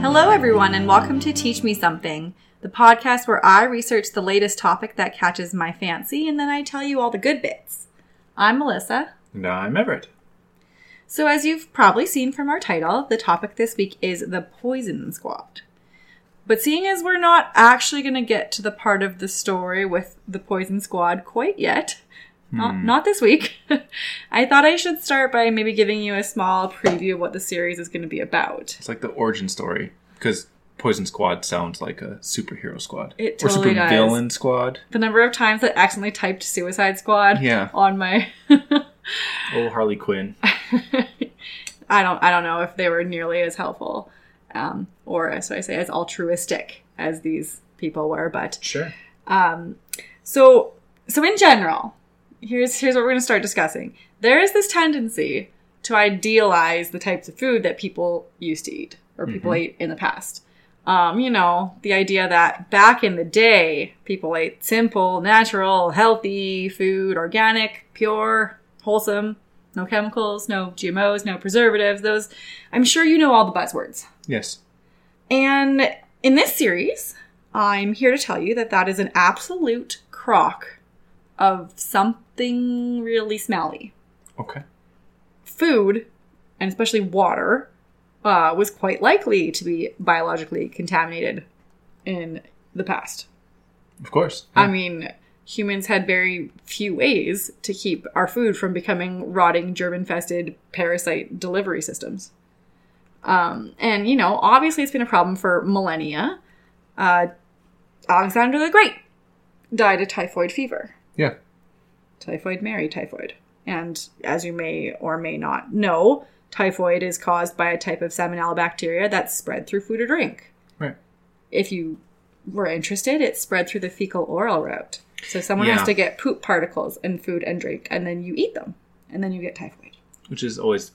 Hello, everyone, and welcome to Teach Me Something, the podcast where I research the latest topic that catches my fancy and then I tell you all the good bits. I'm Melissa. And I'm Everett. So, as you've probably seen from our title, the topic this week is the Poison Squad. But seeing as we're not actually going to get to the part of the story with the Poison Squad quite yet, not, hmm. not this week, I thought I should start by maybe giving you a small preview of what the series is going to be about. It's like the origin story because Poison Squad sounds like a superhero squad It or totally super does. villain squad. The number of times that I accidentally typed Suicide Squad Yeah. on my Oh, Harley Quinn. I don't I don't know if they were nearly as helpful um, or as I say as altruistic as these people were, but Sure. so so in general, here's here's what we're going to start discussing. There is this tendency to idealize the types of food that people used to eat or people ate in the past. Um, you know, the idea that back in the day, people ate simple, natural, healthy food, organic, pure, wholesome, no chemicals, no GMOs, no preservatives. Those, I'm sure you know all the buzzwords. Yes. And in this series, I'm here to tell you that that is an absolute crock of something really smelly. Okay. Food, and especially water, uh, was quite likely to be biologically contaminated in the past. Of course. I mean, humans had very few ways to keep our food from becoming rotting, germ infested parasite delivery systems. Um, and, you know, obviously it's been a problem for millennia. Uh, Alexander the Great died of typhoid fever. yeah. Typhoid Mary typhoid. And as you may or may not know, typhoid is caused by a type of salmonella bacteria that's spread through food or drink Right. if you were interested, it's spread through the fecal oral route. So someone has to get poop particles in food and drink, and then you eat them, and then you get typhoid. Which is always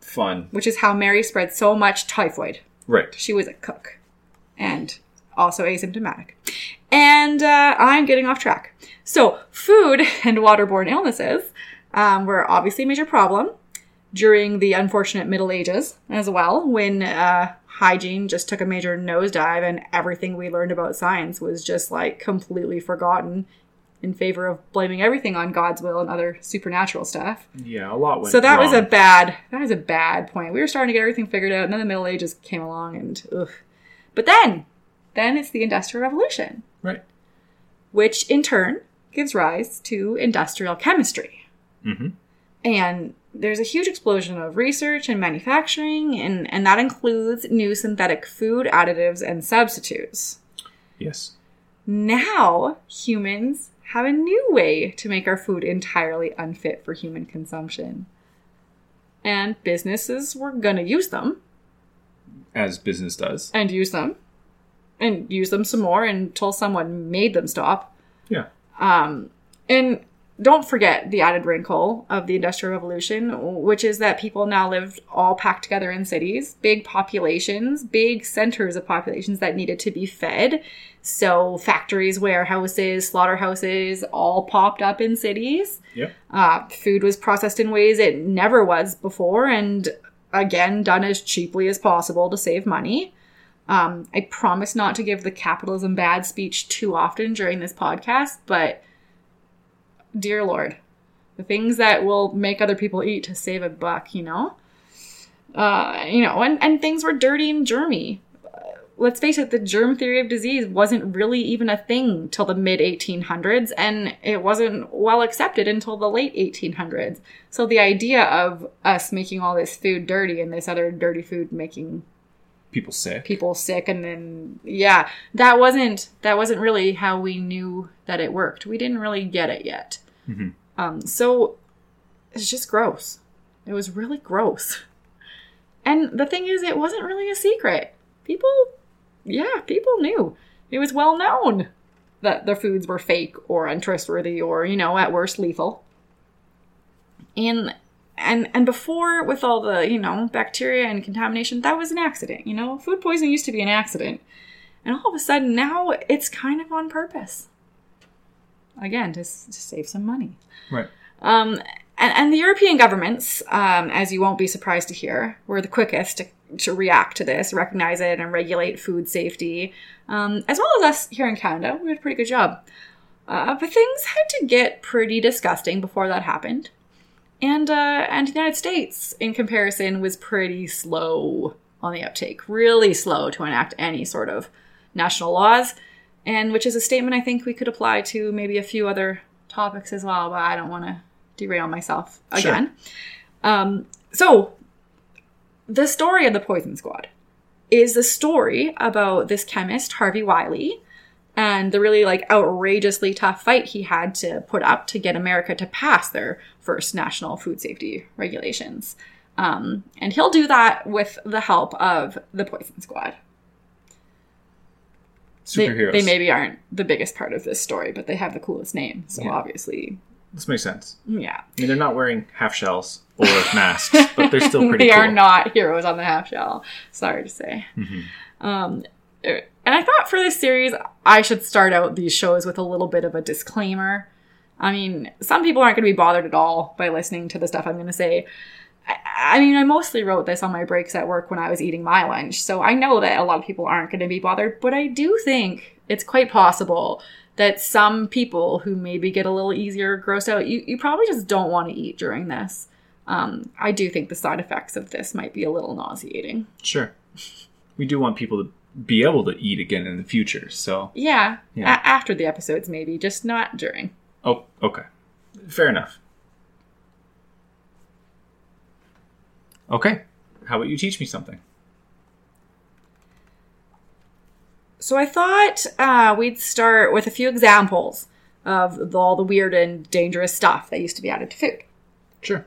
fun. Which is how Mary spread so much typhoid. Right. She was a cook, and also asymptomatic. And uh, I'm getting off track. So food and waterborne illnesses um, were obviously a major problem during the unfortunate Middle Ages as well, when uh, hygiene just took a major nosedive and everything we learned about science was just like completely forgotten in favor of blaming everything on God's will and other supernatural stuff. Yeah, a lot went So that was a bad that was a bad point. We were starting to get everything figured out, and then the Middle Ages came along and ugh. But then then it's the Industrial Revolution, Right. which in turn gives rise to industrial chemistry. Mm-hmm. And there's a huge explosion of research and manufacturing, and, and that includes new synthetic food additives and substitutes. Yes. Now, humans have a new way to make our food entirely unfit for human consumption. And businesses were going to use them As business does. and use them and use them some more until someone made them stop. Yeah. Um, and don't forget the added wrinkle of the Industrial Revolution, which is that people now lived all packed together in cities, big populations, big centers of populations that needed to be fed. So factories, warehouses, slaughterhouses all popped up in cities. Yep. Uh, food was processed in ways it never was before, and again, done as cheaply as possible to save money. Um, I promise not to give the capitalism bad speech too often during this podcast, but dear Lord, the things that will make other people eat to save a buck, you know? Uh, you know, and, and things were dirty and germy. Uh, Let's face it, the germ theory of disease wasn't really even a thing till the mid 1800s, and it wasn't well accepted until the late 1800s. So the idea of us making all this food dirty and this other dirty food making People sick. people sick and then yeah that wasn't that wasn't really how we knew that it worked we didn't really get it yet Mhm. um so it's just gross it was really gross and the thing is it wasn't really a secret people yeah people knew it was well known that the foods were fake or untrustworthy or you know at worst lethal and and and before with all the you know bacteria and contamination, that was an accident. You know, food poisoning used to be an accident, and all of a sudden now it's kind of on purpose. Again, to, s- to save some money. Right. Um, and, and the European governments, um, as you won't be surprised to hear, were the quickest to, to react to this, recognize it, and regulate food safety, um, as well as us here in Canada. We did a pretty good job. Uh, but things had to get pretty disgusting before that happened. And, uh, and the United States, in comparison, was pretty slow on the uptake, really slow to enact any sort of national laws, and which is a statement I think we could apply to maybe a few other topics as well, but I don't want to derail myself Sure. again. Um, so, the story of the Poison Squad is the story about this chemist, Harvey Wiley, and the really like outrageously tough fight he had to put up to get America to pass their first national food safety regulations. Um, and he'll do that with the help of the Poison Squad. They, Superheroes. they maybe aren't the biggest part of this story, but they have the coolest name. So Yeah. obviously, This makes sense. yeah. I mean, they're not wearing half shells or masks, but they're still pretty they cool. are not heroes on the half shell. Sorry to say. Mhm. Um, and I thought for this series, I should start out these shows with a little bit of a disclaimer. I mean, some people aren't going to be bothered at all by listening to the stuff I'm going to say. I, mean, I mostly wrote this on my breaks at work when I was eating my lunch, so I know that a lot of people aren't going to be bothered, but I do think it's quite possible that some people who maybe get a little easier grossed out, you, you probably just don't want to eat during this. Um, I do think the side effects of this might be a little nauseating. Sure. We do want people to be able to eat again in the future, so. Yeah, Yeah. A- after the episodes, maybe, just not during. Oh, okay. Fair enough. Okay. How about you teach me something? So I thought uh, we'd start with a few examples of the, all the weird and dangerous stuff that used to be added to food. Sure.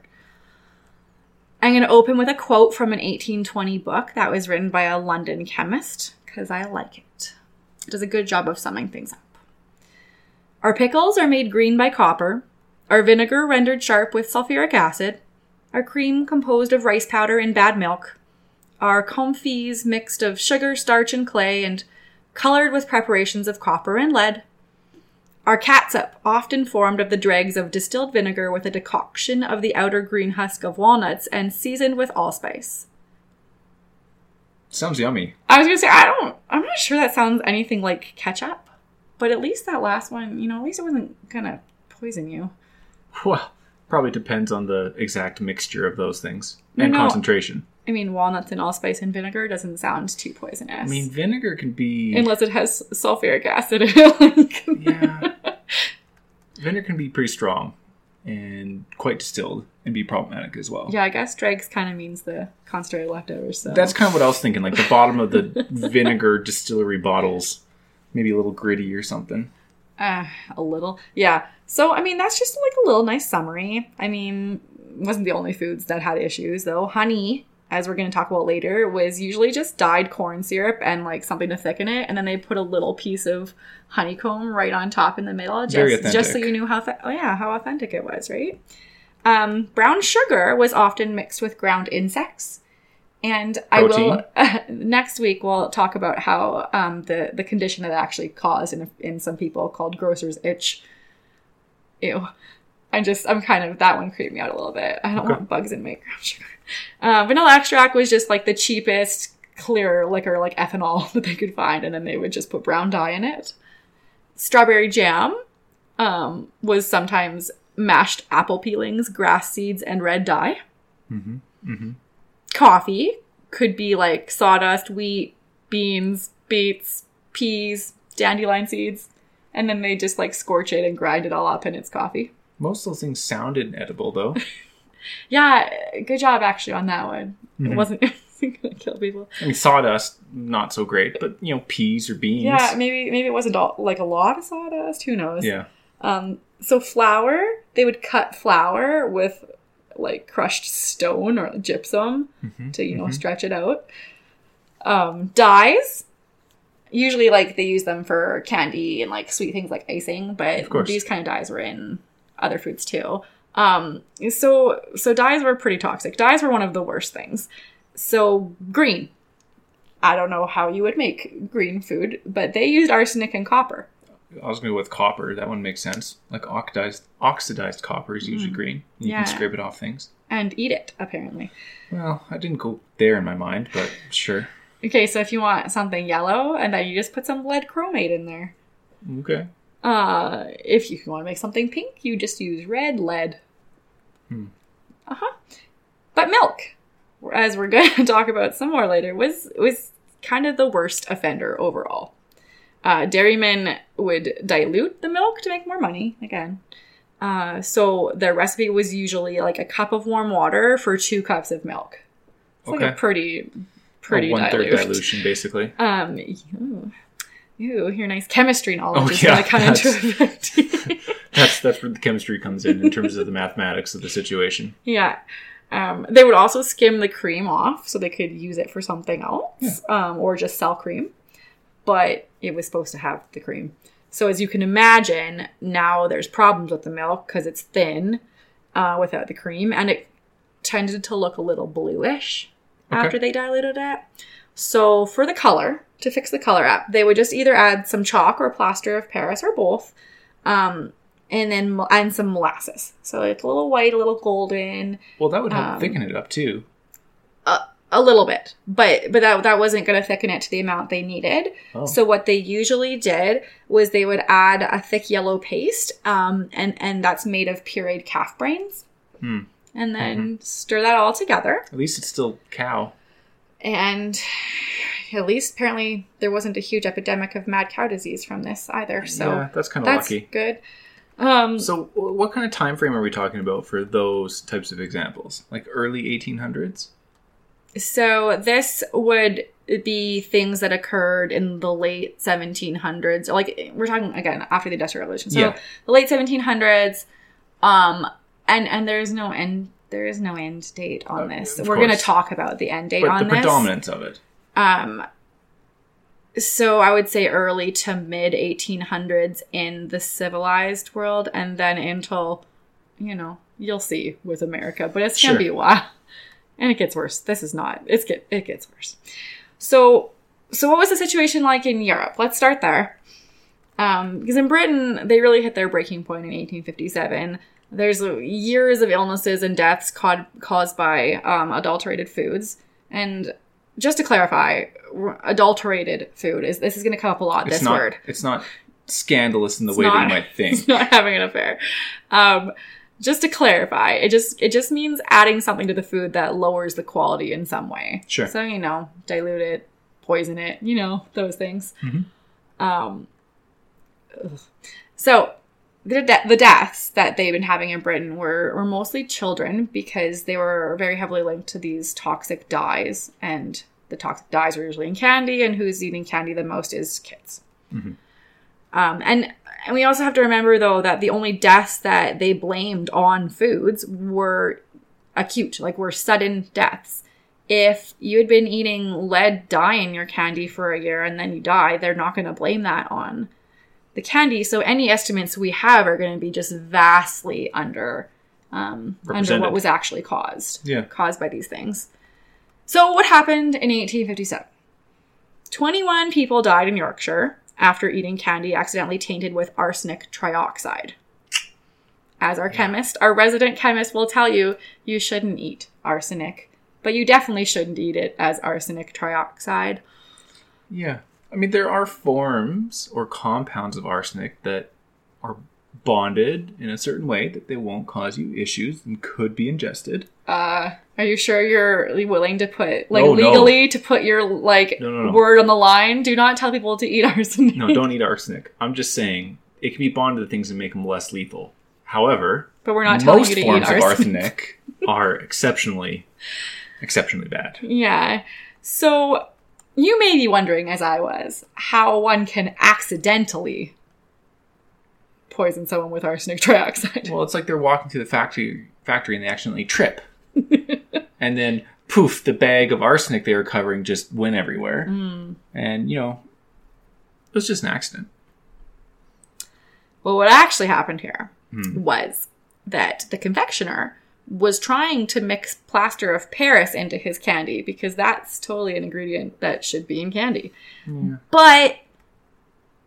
I'm going to open with a quote from an 1820 book that was written by a London chemist because I like it. It does a good job of summing things up. Our pickles are made green by copper, our vinegar rendered sharp with sulfuric acid, our cream composed of rice powder and bad milk, our comfits mixed of sugar, starch, and clay, and colored with preparations of copper and lead, our catsup, often formed of the dregs of distilled vinegar with a decoction of the outer green husk of walnuts and seasoned with allspice. Sounds yummy. I was gonna say I don't. I'm not sure that sounds anything like ketchup, but at least that last one, you know, at least it wasn't gonna poison you. Well, probably depends on the exact mixture of those things and No. concentration. I mean, walnuts and allspice and vinegar doesn't sound too poisonous. I mean, vinegar can be. unless it has sulfuric acid in it. yeah. vinegar can be pretty strong and quite distilled and be problematic as well. yeah, I guess dregs kind of means the concentrated leftovers. So That's kind of what I was thinking. Like the bottom of the vinegar distillery bottles, maybe a little gritty or something. Uh, a little. Yeah. So, I mean, that's just like a little nice summary. I mean, wasn't the only foods that had issues, though. Honey, as we're going to talk about later, was usually just dyed corn syrup and like something to thicken it. And then they put a little piece of honeycomb right on top in the middle. Just, just so you knew how, th- oh, yeah, how authentic it was, right? Um, brown sugar was often mixed with ground insects. And I will next week we'll talk about how um, the the condition that actually caused in in some people called grocer's itch. Ew. I'm just I'm kind of that one creeped me out a little bit. I don't Okay. want bugs in my brown sugar. Uh, vanilla extract was just like the cheapest clear liquor like ethanol that they could find, and then they would just put brown dye in it. Strawberry jam um, was sometimes mashed apple peelings, grass seeds, and red dye Mm-hmm. Mm-hmm. Coffee could be like sawdust, wheat, beans, beets, peas, dandelion seeds, and then they just like scorch it and grind it all up and it's coffee. Most of those things sounded edible, though. Yeah, good job actually on that one. It Mhm. wasn't, it wasn't gonna kill people. I mean, sawdust, not so great, but you know, peas or beans. Yeah, maybe maybe it wasn't all, like a lot of sawdust. Who knows? Yeah. Um, so flour, they would cut flour with like crushed stone or gypsum Mhm, to you know mhm. stretch it out. Um, dyes, usually like they use them for candy and like sweet things like icing, but these kind of dyes were in other foods too. Um, so so dyes were pretty toxic. Dyes were one of the worst things. So green. I don't know how you would make green food, but they used arsenic and copper. I was going to go with copper. That one makes sense. Like oxidized oxidized copper is usually green. You Mm. Yeah. can scrape it off things. and eat it, apparently. Well, I didn't go there in my mind, but sure. Okay, so if you want something yellow, and then you just put some lead chromate in there. Okay. Uh, if you want to make something pink, you just use red lead. Hmm. Uh huh. But milk, as we're going to talk about some more later, was was kind of the worst offender overall. Uh, dairymen would dilute the milk to make more money again. Uh, so the recipe was usually like a cup of warm water for two cups of milk. It's like a Okay. pretty, pretty one third dilute. dilution, basically. Um, ew, ew, your nice chemistry knowledge Oh, is yeah, come into effect. That's that's where the chemistry comes in in terms of the mathematics of the situation. yeah. Um, they would also skim the cream off so they could use it for something else, um, or just sell cream. But it was supposed to have the cream. So as you can imagine, now there's problems with the milk because it's thin uh, without the cream, and it tended to look a little bluish Okay. after they diluted it. So for the color, to fix the color up, they would just either add some chalk or plaster of Paris or both, um, and then and some molasses. So it's a little white, a little golden, Well, that would help Um, thicken it up too. A little bit, but but that that wasn't going to thicken it to the amount they needed. Oh. So what they usually did was they would add a thick yellow paste, um, and and that's made of pureed calf brains, Hmm. and then stir that all together. At least it's still cow. And at least apparently there wasn't a huge epidemic of mad cow disease from this either. So yeah, that's kind of that's lucky. good. Um, So, what kind of time frame are we talking about for those types of examples? Like early 1800s? So this would be things that occurred in the late 1700s. Like we're talking again after the Industrial Revolution. So Yeah. the late 1700s. Um, and and there's no end. There is no end date on Uh, this. We're going to talk about the end date But on the this. predominance of it. Um, so I would say early to mid 1800s in the civilized world, and then until, you know, you'll see with America, but it's gonna be a while, and it gets worse. This is not. It's get it gets worse. So, so what was the situation like in Europe? Let's start there. Um, because in Britain, they really hit their breaking point in 1857. There's years of illnesses and deaths caused caused by um, adulterated foods, and just to clarify, r- adulterated food is this is going to come up a lot. It's this not. word, It's not scandalous in the It's way that you might think. it's not having an affair. Um, just to clarify, it just it just means adding something to the food that lowers the quality in some way. Sure. So you know, dilute it, poison it, you know, those things. Mhm. Um. ugh. So the de- the deaths that they've been having in Britain were were mostly children because they were very heavily linked to these toxic dyes, and the toxic dyes were usually in candy, and who's eating candy the most is kids. Um, and and we also have to remember though that the only deaths that they blamed on foods were acute, like were sudden deaths. If you had been eating lead dye in your candy for a year and then you die, they're not going to blame that on the candy. So any estimates we have are going to be just vastly under um, under what was actually caused Yeah. caused by these things. So what happened in 1857? 21 people died in Yorkshire after eating candy accidentally tainted with arsenic trioxide. As our chemist, our resident chemist will tell you, you shouldn't eat arsenic, but you definitely shouldn't eat it as arsenic trioxide. Yeah. I mean, there are forms or compounds of arsenic that are bonded in a certain way that they won't cause you issues and could be ingested. Uh, are you sure you're willing to put, like, No, no. legally to put your, like, No, no, no. word on the line? Do not tell people to eat arsenic. No, don't eat arsenic. I'm just saying it can be bonded to things and make them less lethal. However, But we're not telling most you to eat forms of arsenic. arsenic are exceptionally, exceptionally bad. Yeah. So you may be wondering, as I was, how one can accidentally poison someone with arsenic trioxide. Well, it's like they're walking through the factory factory and they accidentally trip, and then poof, the bag of arsenic they were covering just went everywhere, Hmm. and you know, it was just an accident. Well, what actually happened here Hmm. was that the confectioner was trying to mix plaster of Paris into his candy because that's totally an ingredient that should be in candy. But,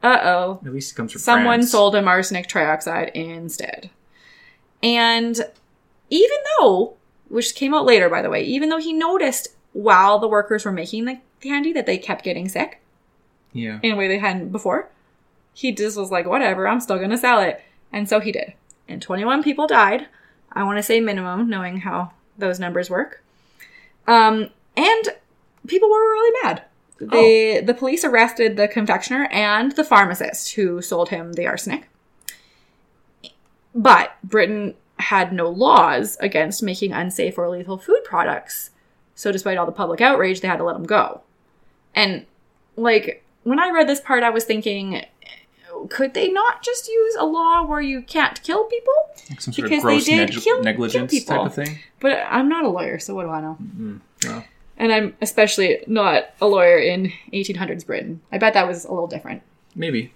uh oh, At least it comes from someone France. sold him arsenic trioxide instead. And even though, which came out later by the way, even though he noticed while the workers were making the candy that they kept getting sick Yeah. in a way they hadn't before, he just was like, whatever, I'm still going to sell it. And so he did. And 21 people died. I want to say minimum, knowing how those numbers work. Um, and people were really mad. The, the police arrested the confectioner and the pharmacist who sold him the arsenic. But Britain had no laws against making unsafe or lethal food products. So despite all the public outrage, they had to let him go. And like when I read this part, I was thinking, could they not just use a law where you can't kill people? Like some sort Because they did neg- kill- kill people. type of thing. But I'm not a lawyer, so what do I know? Mm, well, And I'm especially not a lawyer in 1800s Britain. I bet that was a little different. maybe.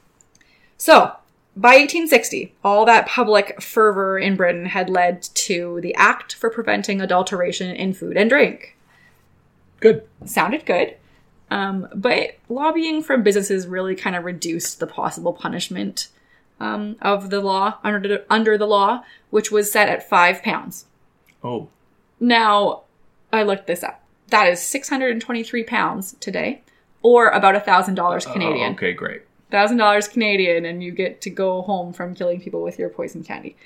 So, by 1860, all that public fervor in Britain had led to the Act for Preventing Adulteration in Food and Drink. Good. Sounded good. Um, but lobbying from businesses really kind of reduced the possible punishment um, of the law under the, under the law, which was set at five pounds. Oh, Now, I looked this up. That is 623 pounds today, or about a thousand dollars Canadian. Oh, okay, great. thousand dollars Canadian, and you get to go home from killing people with your poison candy.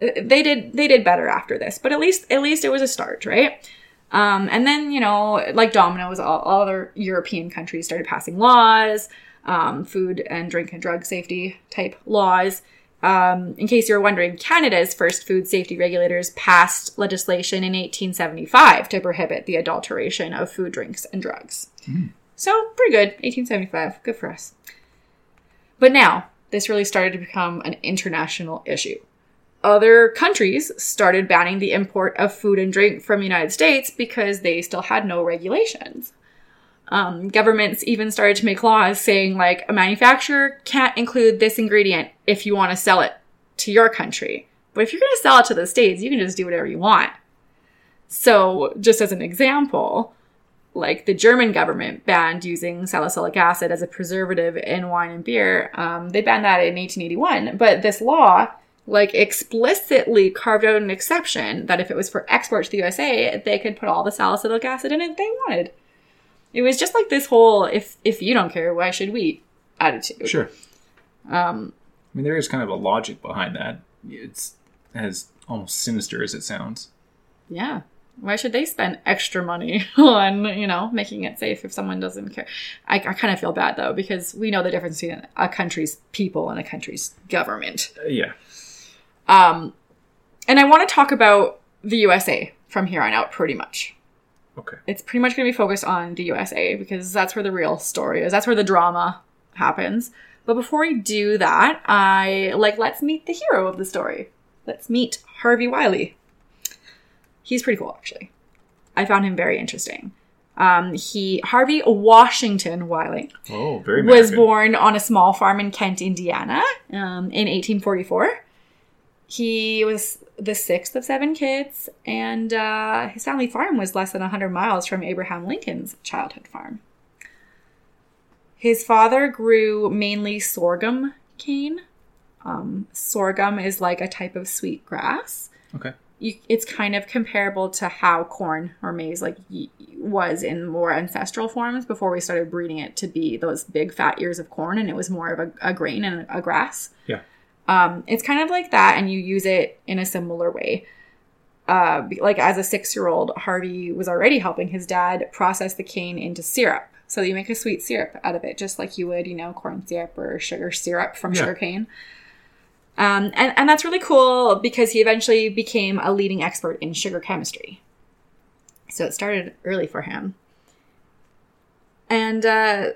Uh, They did they did better after this, but at least at least it was a start, right? Um, and then you know, like dominoes, all, all other European countries started passing laws, um, food and drink and drug safety type laws. Um, in case you're wondering, Canada's first food safety regulators passed legislation in 1875 to prohibit the adulteration of food, drinks, and drugs. So pretty good, 1875. Good for us. But now, this really started to become an international issue. Other countries started banning the import of food and drink from the United States because they still had no regulations. Um, governments even started to make laws saying, like, a manufacturer can't include this ingredient if you want to sell it to your country. But if you're going to sell it to the States, you can just do whatever you want. So, just as an example, like the German government banned using salicylic acid as a preservative in wine and beer. Um, they banned that in 1881, but this law like explicitly carved out an exception that if it was for export to the USA, they could put all the salicylic acid in it they wanted. It was just like this whole "if if you don't care, why should we?" attitude. Sure. Um, I mean, there is kind of a logic behind that. It's as almost sinister as it sounds. Yeah. Why should they spend extra money on, you know, making it safe if someone doesn't care? I, I kind of feel bad though, because we know the difference between a country's people and a country's government. Uh, yeah. Um, and I want to talk about the USA from here on out pretty much. Okay. It's pretty much going to be focused on the USA because that's where the real story is. That's where the drama happens. But before we do that, I like let's meet the hero of the story. Let's meet Harvey Wiley. He's pretty cool, actually. I found him very interesting. Um, he Harvey Washington Wiley Oh, very was born on a small farm in Kent, Indiana, um, in 1844. He was the sixth of seven kids, and uh, his family farm was less than 100 miles from Abraham Lincoln's childhood farm. His father grew mainly sorghum cane. Um, sorghum is like a type of sweet grass Okay. you, it's kind of comparable to how corn or maize like y- was in more ancestral forms before we started breeding it to be those big fat ears of corn and it was more of a, a grain and a grass Yeah. Um, it's kind of like that and you use it in a similar way uh, like as a six year old harvey was already helping his dad process the cane into syrup so you make a sweet syrup out of it just like you would you know corn syrup or sugar syrup from Yeah. sugar cane um, and, and that's really cool because he eventually became a leading expert in sugar chemistry. So it started early for him. And uh,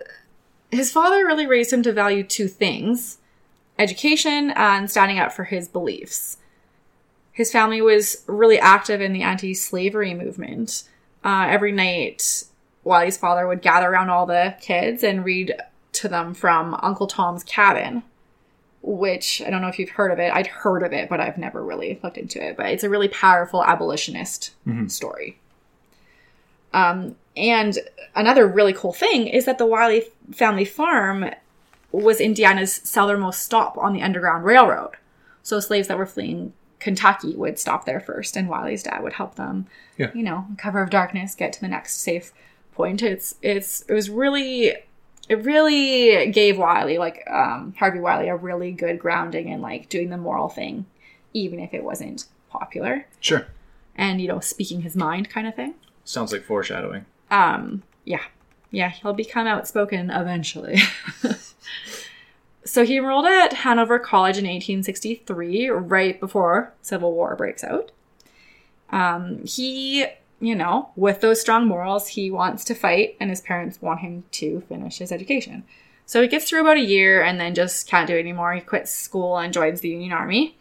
his father really raised him to value two things education and standing up for his beliefs. His family was really active in the anti slavery movement. Uh, every night, Wiley's father would gather around all the kids and read to them from Uncle Tom's Cabin which I don't know if you've heard of it. I'd heard of it, but I've never really looked into it. But it's a really powerful abolitionist Mhm. story. Um, and another really cool thing is that the Wiley family farm was Indiana's southernmost stop on the Underground Railroad. So slaves that were fleeing Kentucky would stop there first, and Wiley's dad would help them, Yeah. you know, cover of darkness, get to the next safe point. It's it's it was really it really gave Wiley like um, Harvey Wiley a really good grounding in like doing the moral thing, even if it wasn't popular, Sure. and you know, speaking his mind kind of thing. Sounds like foreshadowing. Um, yeah. Yeah, he'll become outspoken eventually. so he enrolled at Hanover College in 1863, right before Civil War breaks out. Um, he, you know, with those strong morals, he wants to fight, and his parents want him to finish his education. So he gets through about a year and then just can't do it anymore. He quits school and joins the Union Army.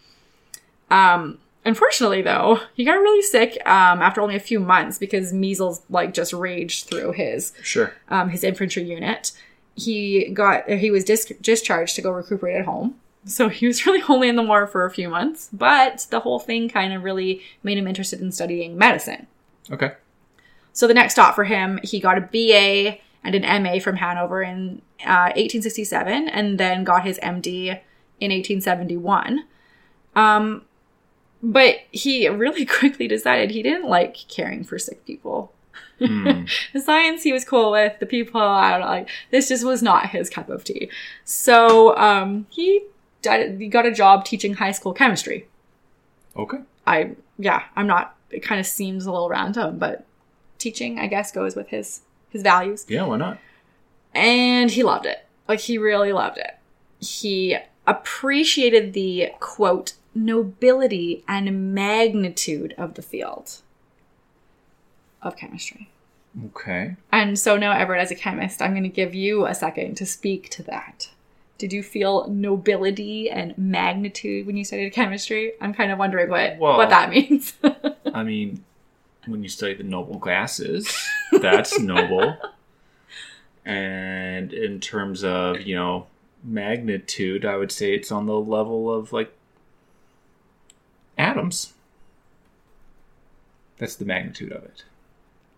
Um, unfortunately, though, he got really sick um, after only a few months because measles like just raged through his Sure. um, his infantry unit. He got he was dis- discharged to go recuperate at home. So he was really only in the war for a few months, but the whole thing kind of really made him interested in studying medicine. Okay. So the next stop for him, he got a BA and an MA from Hanover in uh, 1867, and then got his MD in 1871. Um, but he really quickly decided he didn't like caring for sick people. Hmm. The science he was cool with, the people, I don't know, like this just was not his cup of tea. So um, he, did, he got a job teaching high school chemistry. Okay. I yeah, I'm not. It kind of seems a little random, but teaching, I guess, goes with his his values, Yeah, why not? and he loved it. Like he really loved it. He appreciated the quote nobility and magnitude of the field of chemistry. Okay. And so now, Everett, as a chemist, I'm going to give you a second to speak to that. Did you feel nobility and magnitude when you studied chemistry? I'm kind of wondering what Well- what that means. I mean, when you study the noble gases, that's noble. And in terms of, you know, magnitude, I would say it's on the level of like atoms. That's the magnitude of it.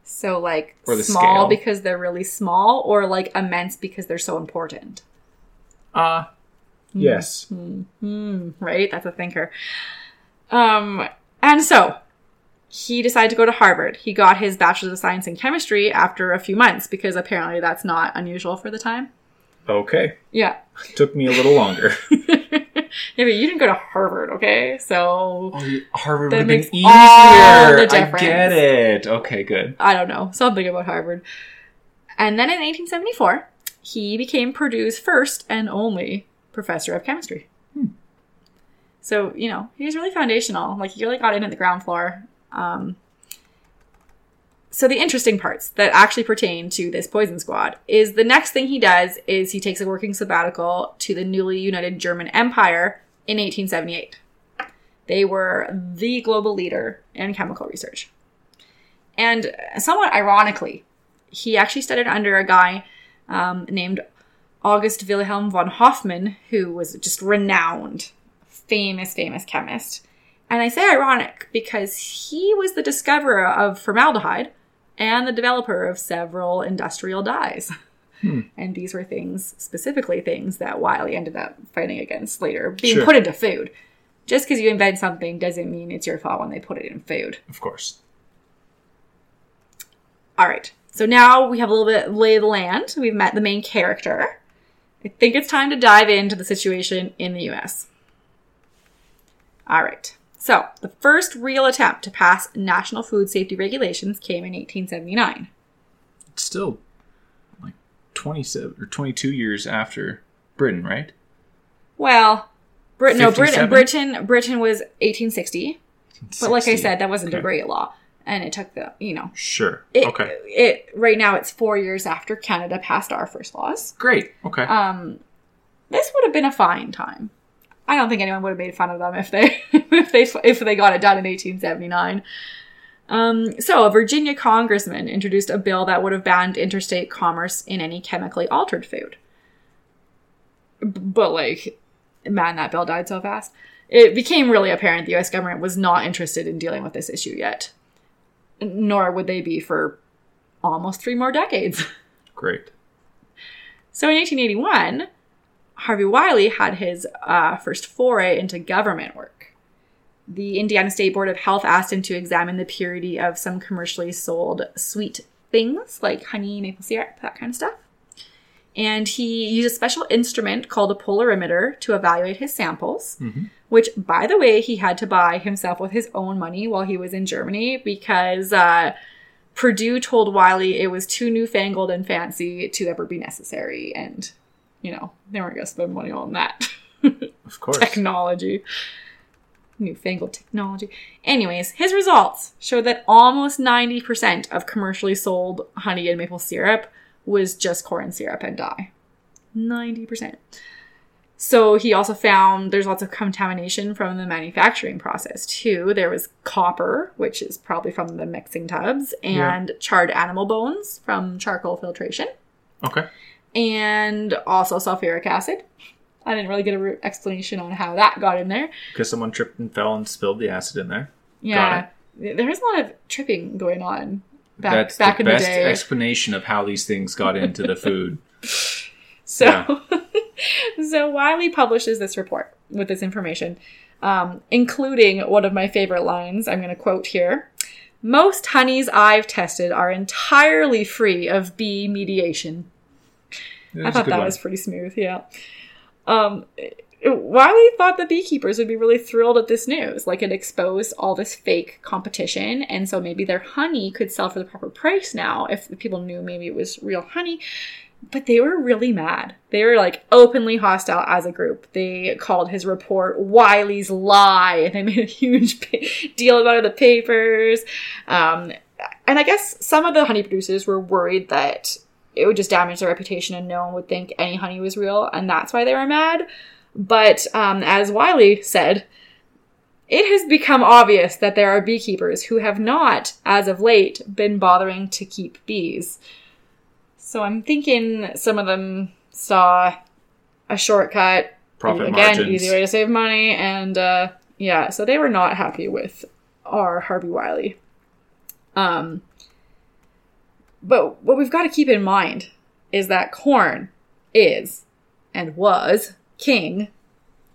So like Or the small scale. because they're really small, or like immense because they're so important. Uh yes. Hmm, right? That's a thinker. Um, and so he decided to go to Harvard. He got his bachelor's of science in chemistry after a few months because apparently that's not unusual for the time. Okay. Yeah. Took me a little longer. yeah, but you didn't go to Harvard, okay? So Oh, Harvard would have been makes easier. I get it. Okay, good. I don't know, something about Harvard. And then in 1874, he became Purdue's first and only professor of chemistry. So, you know, he was really foundational. Like, he really got in at the ground floor. Um, so, the interesting parts that actually pertain to this poison squad is the next thing he does is he takes a working sabbatical to the newly united German Empire in 1878. They were the global leader in chemical research. And somewhat ironically, he actually studied under a guy um, named August Wilhelm von Hofmann, who was just renowned, famous, famous chemist. And I say ironic because he was the discoverer of formaldehyde and the developer of several industrial dyes. Hmm. And these were things, specifically things that Wiley ended up fighting against later, being Sure. put into food. Just because you invent something doesn't mean it's your fault when they put it in food. Of course. All right. So now we have a little bit lay of the land. We've met the main character. I think it's time to dive into the situation in the US. All right. So the first real attempt to pass national food safety regulations came in 1879. It's still like 27 or 22 years after Britain, right? Well, Britain, no, Britain, 57? Britain, Britain was 1860. But like I said, that wasn't a great law, and it took the you know Sure. it, okay. It right now it's four years after Canada passed our first laws. Great. Okay. um, this would have been a fine time. I don't think anyone would have made fun of them if they if they if they got it done in 1879. Um, so a Virginia congressman introduced a bill that would have banned interstate commerce in any chemically altered food. B- but like, man, that bill died so fast. It became really apparent the US government was not interested in dealing with this issue yet, nor would they be for almost three more decades. Great. So in 1881, Harvey Wiley had his uh, first foray into government work. The Indiana State Board of Health asked him to examine the purity of some commercially sold sweet things like honey, maple syrup, that kind of stuff. And he used a special instrument called a polarimeter to evaluate his samples, which, by the way, he had to buy himself with his own money while he was in Germany because uh, Purdue told Wiley it was too newfangled and fancy to ever be necessary. And, you know, they weren't going to spend money on that Of course. technology. Newfangled technology. Anyways, his results showed that almost 90% of commercially sold honey and maple syrup was just corn syrup and dye. 90%. So he also found there's lots of contamination from the manufacturing process too. There was copper, which is probably from the mixing tubs, and charred animal bones from charcoal filtration, Okay. And also sulfuric acid. I didn't really get a explanation on how that got in there. Because someone tripped and fell and spilled the acid in there. Yeah, there is a lot of tripping going on back That's back the in the best day. explanation of how these things got into the food. So, so Wiley publishes this report with this information, um, including one of my favorite lines. I'm going to quote here. Most honeys I've tested are entirely free of bee mediation. I thought that one. was pretty smooth. Yeah. Um, Wiley thought the beekeepers would be really thrilled at this news. Like it exposed all this fake competition, and so maybe their honey could sell for the proper price now if people knew maybe it was real honey. But they were really mad. They were like openly hostile as a group. They called his report Wiley's lie, and they made a huge deal about it in the papers. Um, and I guess some of the honey producers were worried that it would just damage their reputation and no one would think any honey was real, and that's why they were mad. But um, as Wiley said, it has become obvious that there are beekeepers who have not, as of late, been bothering to keep bees. So I'm thinking some of them saw a shortcut, Profit again, margins. easy way to save money, and uh, yeah, so they were not happy with our Harvey Wiley. Um, but what we've got to keep in mind is that corn is and was king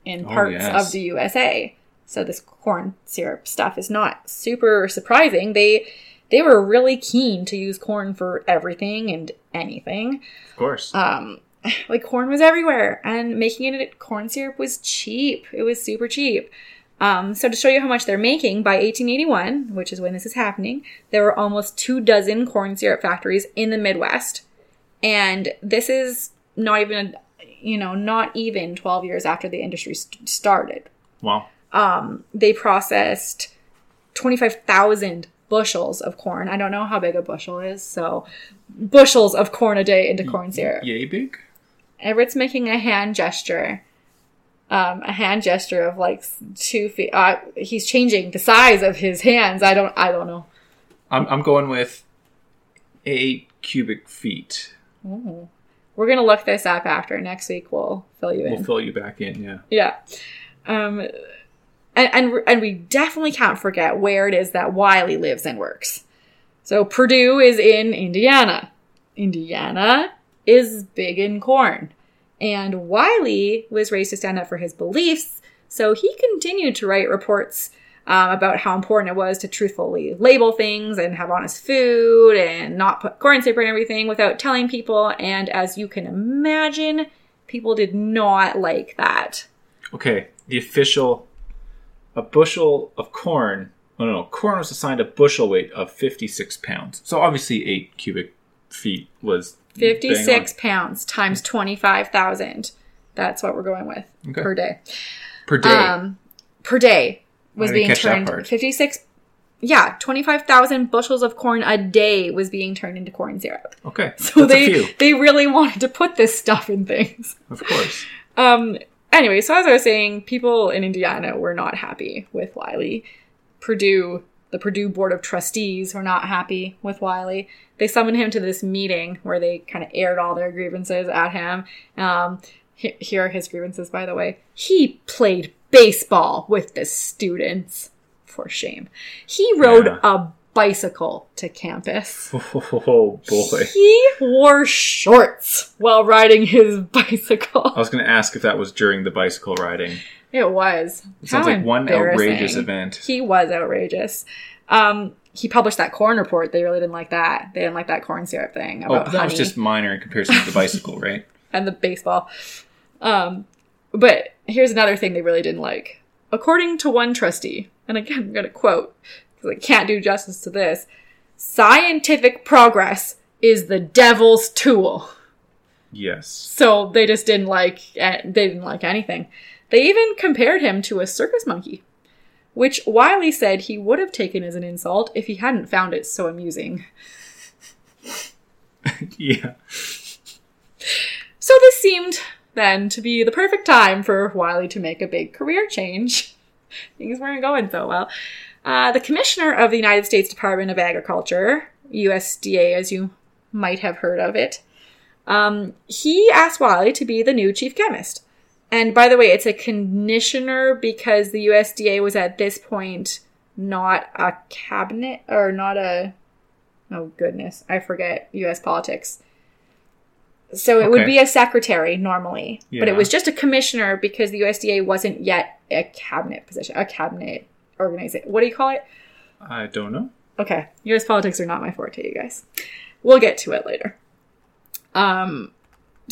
in Oh, parts yes. of the USA. So this corn syrup stuff is not super surprising. They they were really keen to use corn for everything and anything. Of course. Um, like corn was everywhere, and making it corn syrup was cheap. It was super cheap. Um, so to show you how much they're making, by 1881, which is when this is happening, there were almost two dozen corn syrup factories in the Midwest, and this is not even, you know, not even 12 years after the industry st- started. wow. Um, they processed 25,000 bushels of corn. I don't know how big a bushel is, so bushels of corn a day into corn syrup. Yay big? Everett's making a hand gesture. Um, a hand gesture of like two feet. Uh, he's changing the size of his hands. I don't. I don't know. I'm, I'm going with eight cubic feet. Ooh. We're gonna look this up after next week. We'll fill you in. We'll fill you back in, yeah. Yeah. Um, and, and and we definitely can't forget where it is that Wiley lives and works. So Purdue is in Indiana. Indiana is big in corn. And Wiley was raised to stand up for his beliefs, so he continued to write reports um, about how important it was to truthfully label things and have honest food and not put corn syrup in everything without telling people. And as you can imagine, people did not like that. Okay, the official, a bushel of corn. No, no, corn was assigned a bushel weight of 56 pounds. So obviously, eight cubic feet was. 56 pounds times 25,000. That's what we're going with Okay. per day. per day. Um, per day was being turned part. 56 yeah, 25,000 bushels of corn a day was being turned into corn syrup. okay, So they they really wanted to put this stuff in things. of course. Um anyway, so as I was saying, people in Indiana were not happy with Wiley. Purdue, the Purdue Board of Trustees were not happy with Wiley. They summoned him to this meeting where they kind of aired all their grievances at him. Um, he- here are his grievances, by the way. He played baseball with the students. For shame. He rode Yeah. a bicycle to campus. Oh boy. He wore shorts while riding his bicycle. I was going to ask if that was during the bicycle riding. It was. It sounds How like one outrageous event. He was outrageous. Um, he published that corn report. They really didn't like that. They didn't like that corn syrup thing Oh, that was just minor in comparison to the bicycle, right? and the baseball. Um, but here's another thing they really didn't like. According to one trustee, and again, I'm going to quote because I can't do justice to this scientific progress is the devil's tool. Yes. So they just didn't like eh, they didn't like anything. They even compared him to a circus monkey, which Wiley said he would have taken as an insult if he hadn't found it so amusing. yeah. So this seemed then to be the perfect time for Wiley to make a big career change. Things weren't going so well. Uh, the commissioner of the United States Department of Agriculture, USDA, as you might have heard of it, um, he asked Wiley to be the new chief chemist. And by the way, it's a commissioner because the USDA was at this point not a cabinet or not a. Oh goodness, I forget U.S. politics. So it would be a secretary normally, but it was just a commissioner because the USDA wasn't yet a cabinet position, a cabinet organization. What do you call it? I don't know. Okay, U.S. politics are not my forte, you guys. We'll get to it later. Um,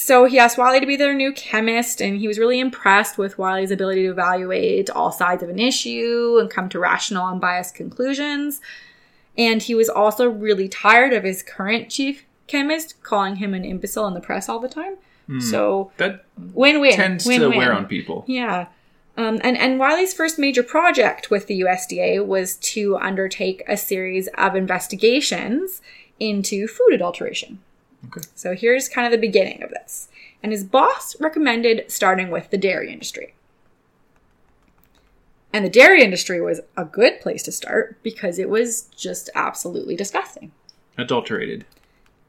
so he asked Wiley to be their new chemist, and he was really impressed with Wiley's ability to evaluate all sides of an issue and come to rational, unbiased conclusions. And he was also really tired of his current chief chemist calling him an imbecile in the press all the time. So That win-win. Tends win-win. to wear on people. Yeah. Um, and, and Wiley's first major project with the USDA was to undertake a series of investigations into food adulteration. Okay. So here's kind of the beginning of this. And his boss recommended starting with the dairy industry. And the dairy industry was a good place to start because it was just absolutely disgusting Adulterated.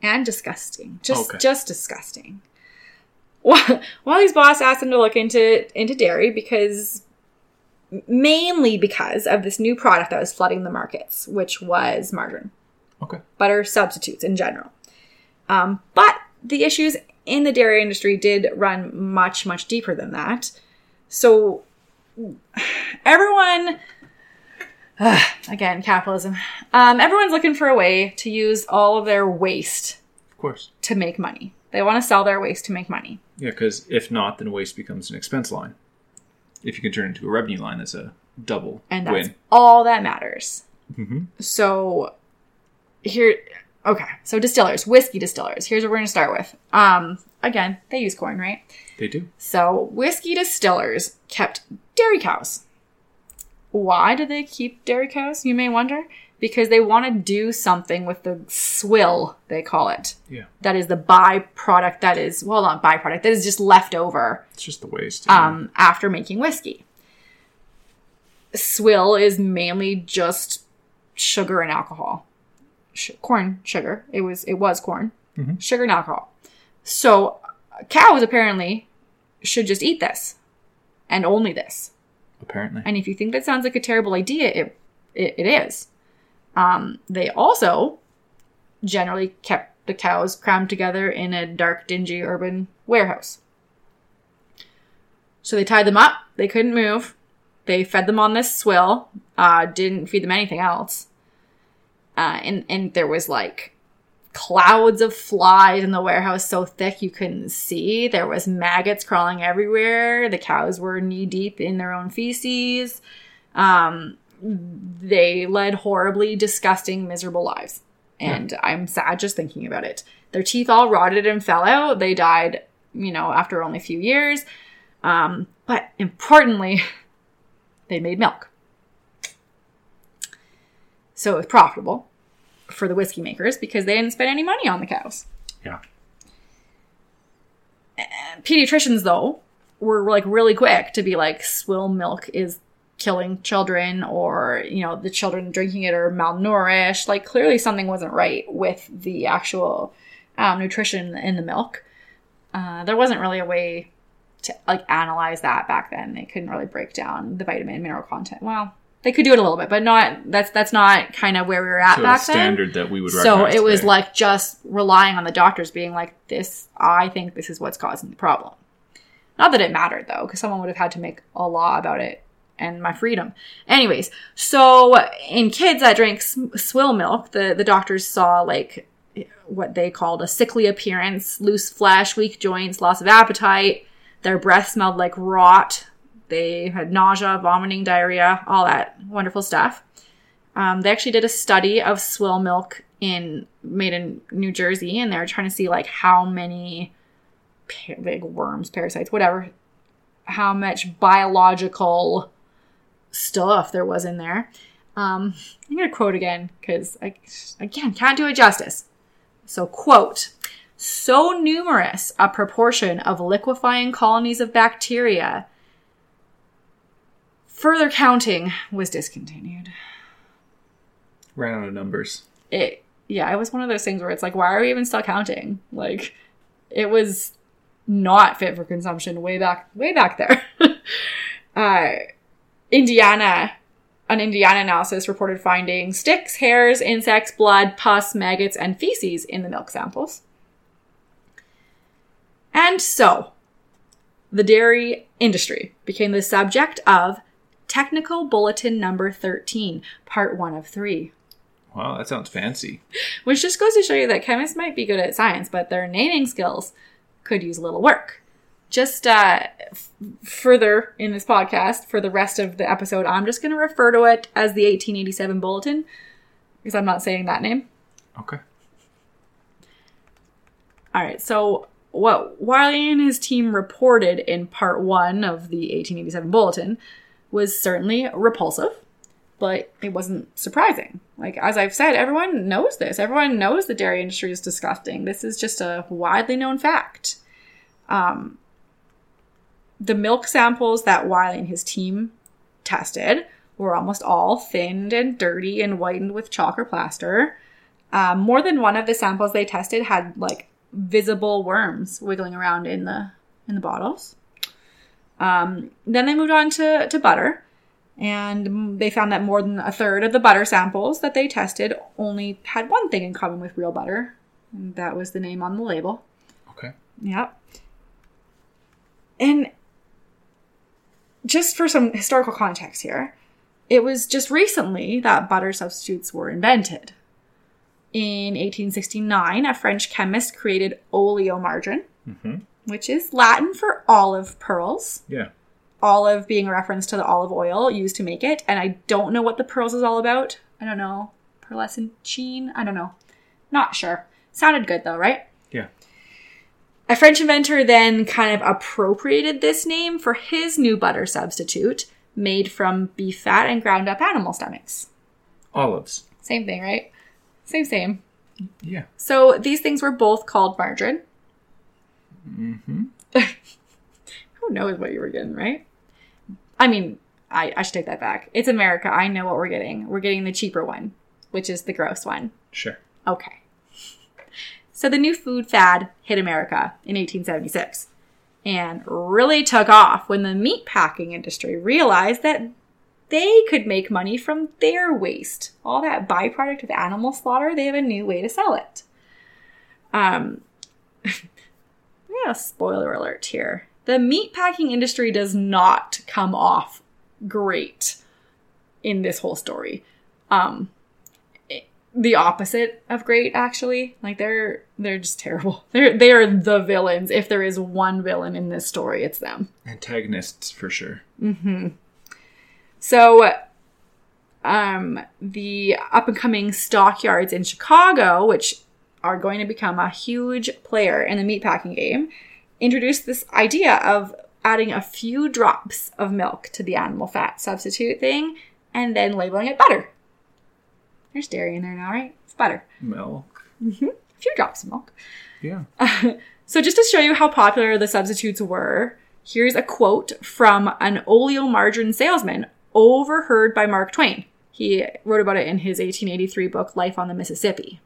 and disgusting. Just Okay. just disgusting. Wa- Wally's boss asked him to look into into dairy because mainly because of this new product that was flooding the markets, which was margarine, Okay. butter substitutes in general. Um, but the issues in the dairy industry did run much much deeper than that. So everyone again capitalism um, everyone's looking for a way to use all of their waste Of course. to make money. They want to sell their waste to make money. Yeah, because if not, then waste becomes an expense line. If you can turn it into a revenue line, that's a double And that's win. all that matters. hmm So here okay, so distillers, whiskey distillers. Here's what we're gonna start with. Um again, they use corn, right? They do. So whiskey distillers kept dairy cows. Why do they keep dairy cows, you may wonder? Because they want to do something with the swill, they call it. Yeah. That is the byproduct that is, well, not byproduct, that is just left over It's just the waste. um, after making whiskey. Swill is mainly just sugar and alcohol, Sh- corn sugar. It was it was corn, Mhm. sugar and alcohol. So cows apparently should just eat this, and only this. apparently. And if you think that sounds like a terrible idea, it it, it is. Um, they also generally kept the cows crammed together in a dark, dingy urban warehouse. So they tied them up. They couldn't move. They fed them on this swill. Uh, didn't feed them anything else. Uh, and and there was like clouds of flies in the warehouse so thick you couldn't see. There was maggots crawling everywhere. The cows were knee deep in their own feces. Um, they led horribly disgusting, miserable lives. And I'm sad just thinking about it. Their teeth all rotted and fell out. They died, you know, after only a few years. Um, but importantly, they made milk. So it was profitable for the whiskey makers because they didn't spend any money on the cows. Yeah. Pediatricians, though, were like really quick to be like, swill milk is killing children, or you know, the children drinking it are malnourished. Like, clearly something wasn't right with the actual um, nutrition in the milk. Uh, there wasn't really a way to like analyze that back then. They couldn't really break down the vitamin and mineral content. Well, they could do it a little bit, but not that's that's not kind of where we were at So back then. standard that we would So it was today. like just relying on the doctors being like, this, I think this is what's causing the problem. Not that it mattered though, because someone would have had to make a law about it and my freedom. Anyways, so in kids that drank swill milk, the, the doctors saw like what they called a sickly appearance, loose flesh, weak joints, loss of appetite. Their breath smelled like rot. They had nausea, vomiting, diarrhea, all that wonderful stuff. Um, they actually did a study of swill milk in made in New Jersey, and they were trying to see like how many big worms, parasites, whatever, how much biological stuff there was in there. Um, I'm gonna quote again because I again can't do it justice. So quote. So numerous a proportion of liquefying colonies of bacteria. Further counting was discontinued. Ran out of numbers. it yeah it was one of those things where it's like why are we even still counting? Like it was not fit for consumption way back way back there. Uh indiana an indiana analysis reported finding sticks hairs insects blood pus maggots and feces in the milk samples. And so the dairy industry became the subject of technical bulletin number 13 part 1 of 3 Wow, that sounds fancy. which just goes to show you that chemists might be good at science, but their naming skills could use a little work. Just uh, f- further in this podcast, for the rest of the episode, I'm just going to refer to it as the 1887 Bulletin because I'm not saying that name. Okay. All right, so what Wiley and his team reported in part one of the 1887 Bulletin was certainly repulsive, but it wasn't surprising. Like, as I've said, everyone knows this. Everyone knows the dairy industry is disgusting. This is just a widely known fact. Um, the milk samples that Wiley and his team tested were almost all thinned and dirty and whitened with chalk or plaster. Um, more than one of the samples they tested had like visible worms wiggling around in the in the bottles. Um, then they moved on to, to butter, and they found that more than a third of the butter samples that they tested only had one thing in common with real butter, and that was the name on the label. Okay. Yep. And just for some historical context here, it was just recently that butter substitutes were invented. In 1869, a French chemist created oleomargarine, Mm-hmm. Which is Latin for olive pearls. Yeah. Olive being a reference to the olive oil used to make it. And I don't know what the pearls is all about. I don't know. Pearlescent sheen? I don't know. Not sure. Sounded good though, right? Yeah. A French inventor then kind of appropriated this name for his new butter substitute made from beef fat and ground up animal stomachs. Olives. Same thing, right? Same, same. Yeah. So these things were both called margarine. Mm-hmm. Who knows what you were getting, right? I mean, I, I should take that back. It's America. I know what we're getting. We're getting the cheaper one, which is the gross one. Sure. Okay. So the new food fad hit America in 1876 and really took off when the meat packing industry realized that they could make money from their waste. All that byproduct of animal slaughter, they have a new way to sell it. Um, yeah, spoiler alert here. The meat packing industry does not come off great in this whole story. Um, the opposite of great actually like they're they're just terrible they're they are the villains if there is one villain in this story it's them Antagonists for sure. Mm-hmm. so um the up and coming stockyards in chicago which are going to become a huge player in the meatpacking game introduced this idea of adding a few drops of milk to the animal fat substitute thing and then labeling it butter there's dairy in there now right it's butter Milk. Mm-hmm. a few drops of milk Yeah. So just to show you how popular the substitutes were, here's a quote from an oleomargarine salesman overheard by Mark Twain. He wrote about it in his 1883 book Life on the Mississippi.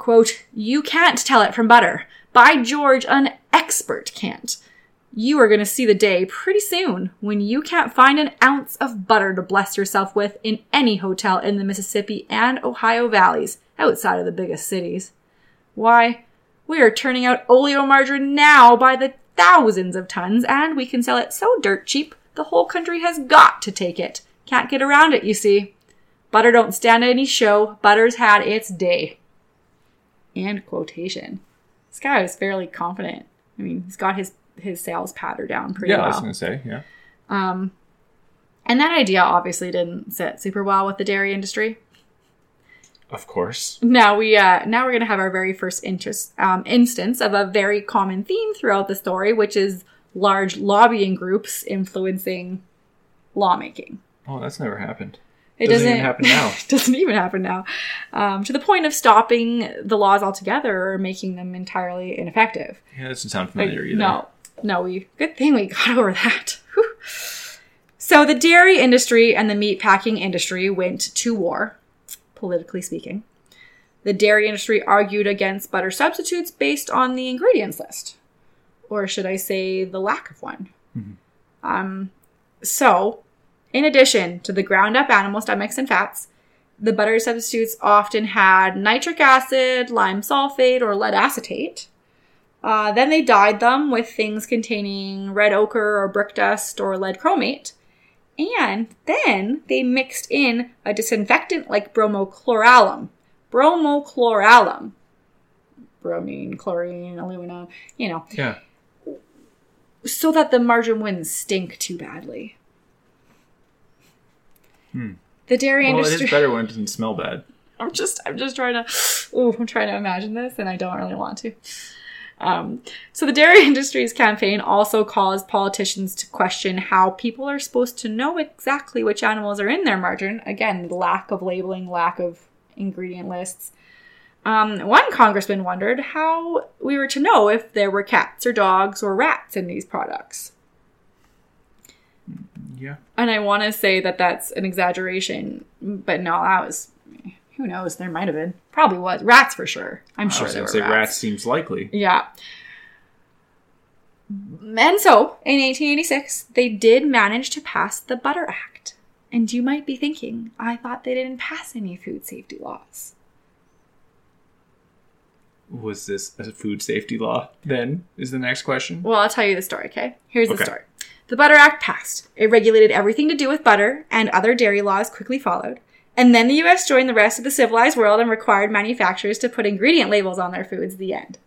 Quote, "You can't tell it from butter. By George, an expert can't. you are going to see the day pretty soon when you can't find an ounce of butter to bless yourself with in any hotel in the Mississippi and Ohio valleys outside of the biggest cities. Why, we are turning out oleomargarine now by the thousands of tons, and we can sell it so dirt cheap the whole country has got to take it. Can't get around it, you see. Butter don't stand any show. Butter's had its day. And quotation. This guy was fairly confident. I mean, he's got his his sales patter down pretty well. Yeah, I was going to say, yeah. Um, and that idea obviously didn't sit super well with the dairy industry. Of course. Now we uh, now we're gonna have our very first interest um, instance of a very common theme throughout the story, which is large lobbying groups influencing lawmaking. Oh, that's never happened. It Doesn't even happen now. it doesn't even happen now, um, to the point of stopping the laws altogether or making them entirely ineffective. Yeah, that doesn't sound Like, familiar either. No, no, we good thing we got over that. Whew. So the dairy industry and the meat packing industry went to war, politically speaking. The dairy industry argued against butter substitutes based on the ingredients list, or should I say, the lack of one. Um, so, in addition to the ground up animal stomachs and fats, the butter substitutes often had nitric acid, lime sulfate, or lead acetate. Uh, then they dyed them with things containing red ochre or brick dust or lead chromate. And then they mixed in a disinfectant like bromochloralum. Bromochloralum. Bromine, chlorine, aluminum, you know, Yeah. so that the margarine wouldn't stink too badly. The dairy Hmm. Well, it industry. is better when it doesn't smell bad. I'm just I'm just trying to ooh, I'm trying to imagine this and I don't really want to. Um, so the dairy industry's campaign also caused politicians to question how people are supposed to know exactly which animals are in their margarine. Again, the lack of labeling, lack of ingredient lists. Um, one congressman wondered how we were to know if there were cats or dogs or rats in these products. Yeah. And I want to say that that's an exaggeration, but no, that was who knows? There might have been, probably was rats for sure. I'm I sure there were say rats. rats seems likely. Yeah. And so, in 1886, they did manage to pass the Butter Act. And you might be thinking, I thought they didn't pass any food safety laws. Was this a food safety law then? Is the next question? Well, I'll tell you the story, okay? Here's the story. The Butter Act passed. It regulated everything to do with butter, and other dairy laws quickly followed. And then the US joined the rest of the civilized world and required manufacturers to put ingredient labels on their foods. The end.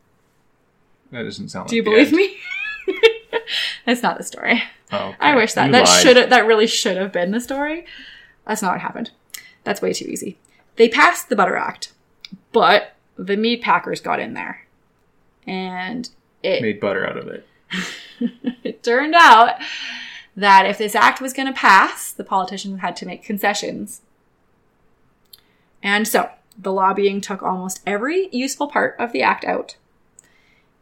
That doesn't sound. Like Do you like believe me? That's not the story. Oh, okay. I wish that You that should that really should have been the story. That's not what happened. That's way too easy. They passed the Butter Act, but the meat packers got in there, and it made butter out of it. it turned out that if this act was going to pass, the politicians had to make concessions. And so the lobbying took almost every useful part of the act out.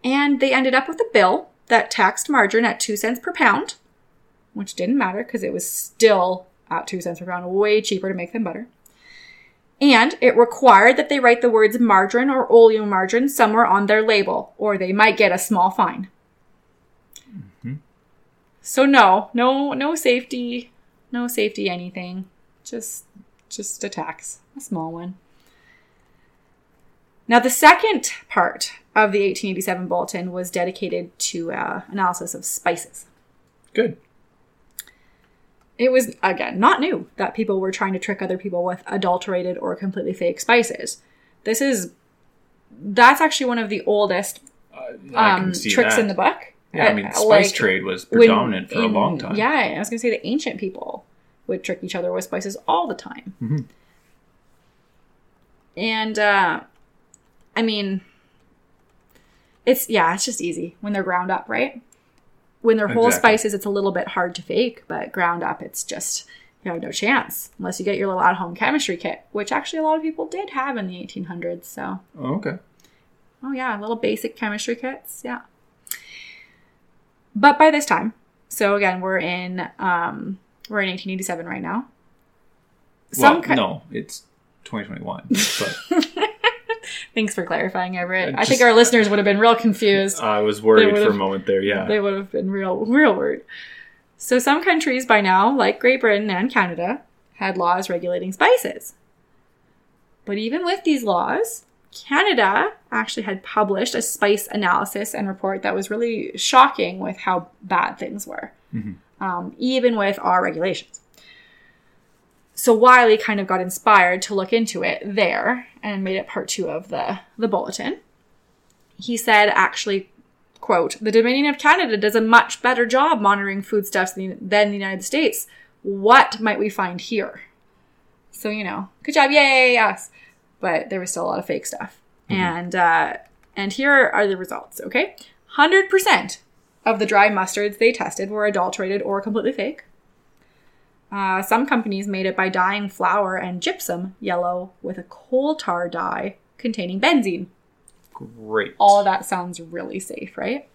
And they ended up with a bill that taxed margarine at two cents per pound, which didn't matter because it was still at two cents per pound, way cheaper to make than butter. And it required that they write the words margarine or oleomargarine somewhere on their label, or they might get a small fine. So no, no, no safety, no safety anything. Just, just attacks. a small one. Now the second part of the 1887 bulletin was dedicated to uh, analysis of spices. Good. It was again not new that people were trying to trick other people with adulterated or completely fake spices. This is that's actually one of the oldest Uh, um, tricks that. in the book. Yeah, I mean, spice like, trade was when- predominant for a long time. Yeah, I was gonna say the ancient people would trick each other with spices all the time. Mhm. And uh I mean it's yeah, it's just easy when they're ground up, right? When they're whole Exactly. spices, it's a little bit hard to fake, but ground up, it's just you have no chance unless you get your little at-home chemistry kit, which actually a lot of people did have in the 1800s. So Oh, okay. Oh yeah, little basic chemistry kits. Yeah. But by this time, so again, we're in um we're in 1887 right now. well, ki- no, it's 2021. But Thanks for clarifying, Everett. Uh, I think our listeners would have been real confused. I was worried for a moment there. Yeah. They would have been real, real worried. So some countries by now, like Great Britain and Canada, had laws regulating spices. But even with these laws, Canada actually had published a spice analysis and report that was really shocking with how bad things were, Mhm. um, even with our regulations. So Wiley kind of got inspired to look into it there and made it part two of the, the bulletin. He said, actually, quote, the Dominion of Canada does a much better job monitoring foodstuffs than, than the United States. What might we find here? So, you know, good job, yay, us. But there was still a lot of fake stuff. And, uh, and here are the results, okay? 100% of the dry mustards they tested were adulterated or completely fake. Uh, some companies made it by dyeing flour and gypsum yellow with a coal tar dye containing benzene Great. all of that sounds really safe, right?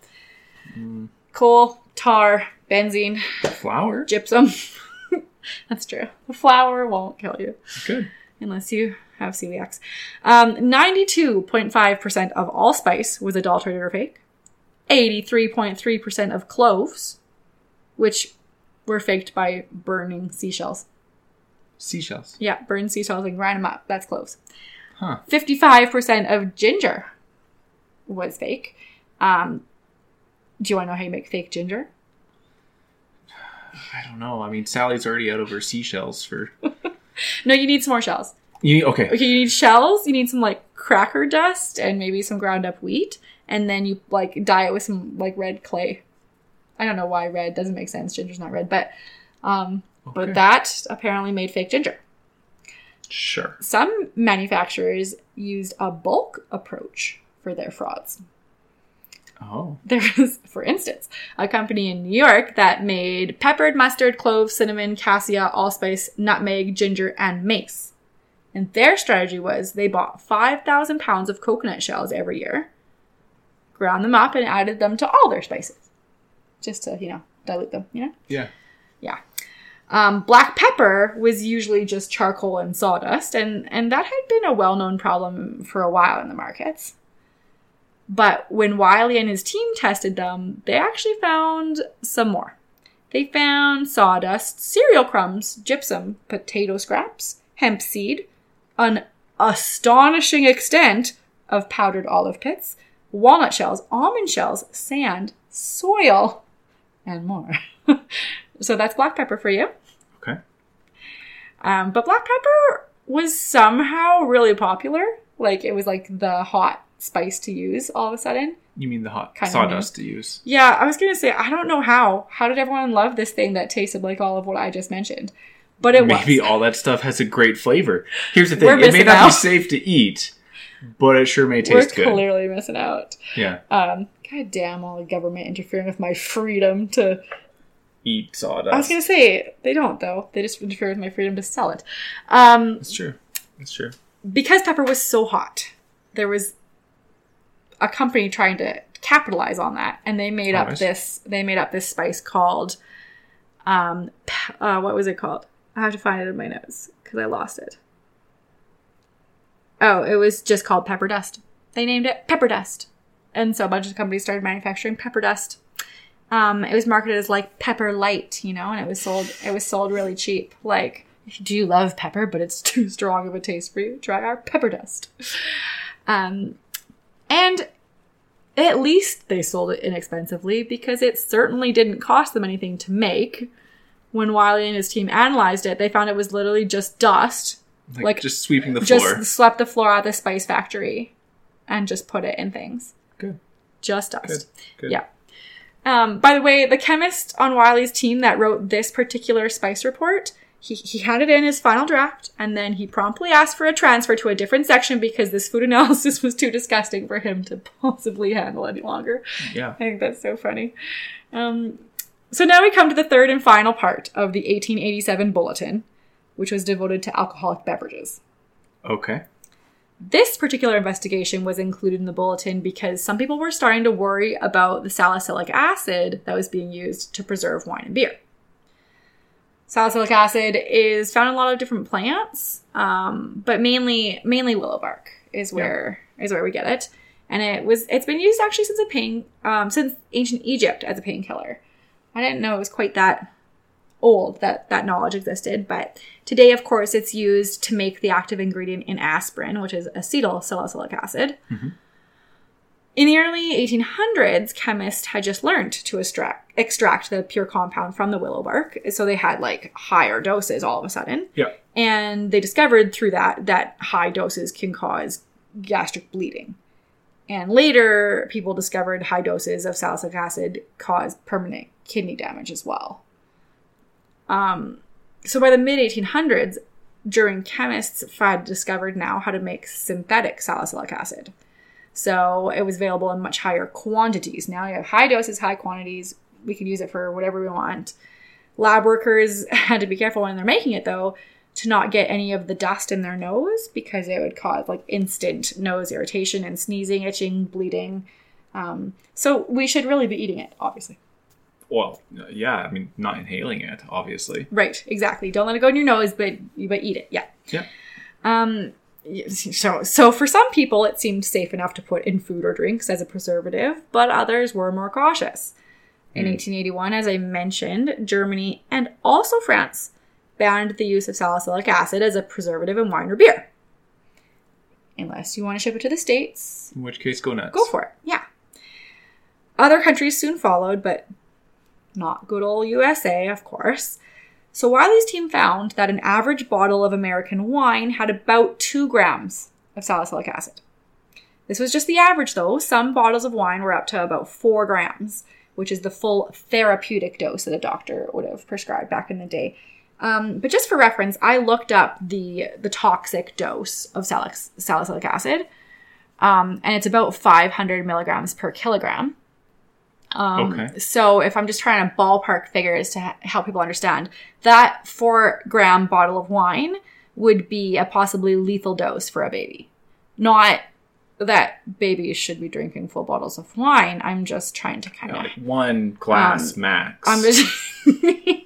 Coal, tar, benzene, flour. gypsum. That's true. The flour won't kill you Good. unless you have celiacs. Um, 92.5% of all spice was adulterated or fake. 83.3% of cloves, which were faked by burning seashells. Seashells. Yeah, burn seashells and grind them up. That's cloves. Huh. 55% of ginger was fake. Um, do you want to know how you make fake ginger? I don't know. I mean, Sally's already out of her seashells for. No, you need some more shells. You okay? Okay, you need shells, you need some like cracker dust and maybe some ground up wheat, and then you like dye it with some like red clay. I don't know why red doesn't make sense. Ginger's not red, but um, Okay. but that apparently made fake ginger. Sure. Some manufacturers used a bulk approach for their frauds. Oh. There was, for instance, a company in New York that made peppered mustard, clove, cinnamon, cassia, allspice, nutmeg, ginger, and mace. And their strategy was they bought 5,000 pounds of coconut shells every year, ground them up, and added them to all their spices. Just to, you know, dilute them, you know? Yeah. Yeah. Um, black pepper was usually just charcoal and sawdust, and, and that had been a well known problem for a while in the markets. But when Wiley and his team tested them, they actually found some more. They found sawdust, cereal crumbs, gypsum, potato scraps, hemp seed, an astonishing extent of powdered olive pits, walnut shells, almond shells, sand, soil, and more. so that's black pepper for you. Okay. Um, but black pepper was somehow really popular. Like it was like the hot spice to use all of a sudden. You mean the hot Kinda sawdust to use? Yeah, I was gonna say I don't know how. How did everyone love this thing that tasted like all of what I just mentioned? But it Maybe was. all that stuff has a great flavor. Here's the thing: We're it may not out. be safe to eat, but it sure may We're taste good. clearly missing out. Yeah. Um, God damn all the government interfering with my freedom to Eat sawdust. I was gonna say they don't though. They just interfere with my freedom to sell it. Um, That's true. That's true. because pepper was so hot, there was a company trying to capitalize on that, and they made up this. They made up this spice called, um, uh, what was it called? I have to find it in my notes because I lost it. Oh, it was just called pepper dust. They named it pepper dust, and so a bunch of companies started manufacturing pepper dust. Um, it was marketed as like pepper light, you know, and it was sold. It was sold really cheap. Like, if you do love pepper, but it's too strong of a taste for you, try our pepper dust. Um, and at least they sold it inexpensively because it certainly didn't cost them anything to make. When Wiley and his team analyzed it, they found it was literally just dust. Like, Like, just sweeping the just floor. swept the floor out of the spice factory and just put it in things. Good. Just dust. Good. Good. Yeah. Um, by the way, the chemist on Wiley's team that wrote this particular spice report, he, he had it in his final draft, and then he promptly asked for a transfer to a different section because this food analysis was too disgusting for him to possibly handle any longer. Yeah. I think that's so funny. Um, so now we come to the third and final part of the 1887 bulletin, which was devoted to alcoholic beverages. Okay. This particular investigation was included in the bulletin because some people were starting to worry about the salicylic acid that was being used to preserve wine and beer. Salicylic acid is found in a lot of different plants, um, but mainly mainly willow bark is where is where we get it. And it was it's been used actually since a pain um, since ancient Egypt as a painkiller. I didn't know it was quite that old that that knowledge existed, but today, of course, it's used to make the active ingredient in aspirin, which is acetyl salicylic acid. Mm-hmm. In the early 1800s, chemists had just learned to extract, extract the pure compound from the willow bark, so they had like higher doses all of a sudden. Yeah. And they discovered through that that high doses can cause gastric bleeding. And later, people discovered high doses of salicylic acid cause permanent kidney damage as well. Um, so by the mid 1800s, German chemists had discovered now how to make synthetic salicylic acid. So it was available in much higher quantities. Now you have high doses, high quantities. We can use it for whatever we want. Lab workers had to be careful when they're making it though to not get any of the dust in their nose because it would cause like instant nose irritation and sneezing, itching, bleeding. Um, so we should really be eating it, obviously. Well, yeah, I mean, not inhaling it, obviously. Right, exactly. Don't let it go in your nose, but but eat it. Yeah. Yeah. Um, so so for some people, it seemed safe enough to put in food or drinks as a preservative, but others were more cautious. In 1881, as I mentioned, Germany and also France banned the use of salicylic acid as a preservative in wine or beer. Unless you want to ship it to the States, In which case, go nuts. go for it. Yeah. Other countries soon followed, but not good old USA, of course. So Wiley's team found that an average bottle of American wine had about two grams of salicylic acid. This was just the average, though. Some bottles of wine were up to about four grams, which is the full therapeutic dose that a doctor would have prescribed back in the day. Um, but just for reference, I looked up the the toxic dose of salic- salicylic acid, um, and it's about 500 milligrams per kilogram. Um, Okay. So if I'm just trying to ballpark figures to ha- help people understand, that four gram bottle of wine would be a possibly lethal dose for a baby. Not that babies should be drinking full bottles of wine. I'm just trying to kind of. Like one glass Um, max. I'm just.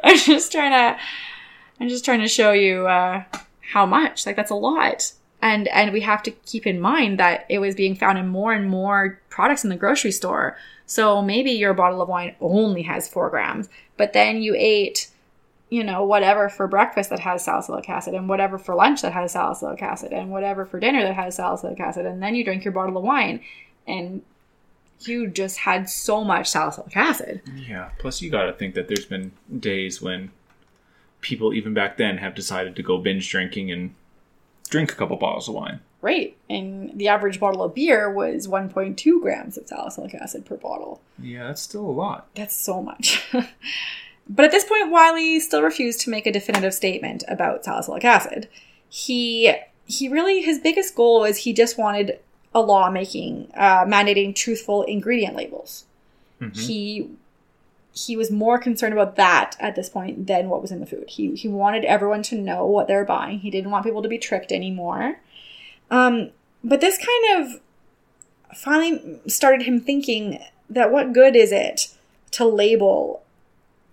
I'm just trying to. I'm just trying to show you uh, how much. Like that's a lot, and and we have to keep in mind that it was being found in more and more products in the grocery store. So maybe your bottle of wine only has four grams, but then you ate, you know, whatever for breakfast that has salicylic acid, and whatever for lunch that has salicylic acid, and whatever for dinner that has salicylic acid, and then you drink your bottle of wine, and you just had so much salicylic acid. yeah. Plus, you got to think that there's been days when people, even back then, have decided to go binge drinking and drink a couple bottles of wine. Right. And the average bottle of beer was 1.2 grams of salicylic acid per bottle. Yeah, that's still a lot. That's so much. but at this point, Wiley still refused to make a definitive statement about salicylic acid. He he really his biggest goal is he just wanted a law making uh, mandating truthful ingredient labels. He he was more concerned about that at this point than what was in the food. He he wanted everyone to know what they're buying. He didn't want people to be tricked anymore. Um, but this kind of finally started him thinking that what good is it to label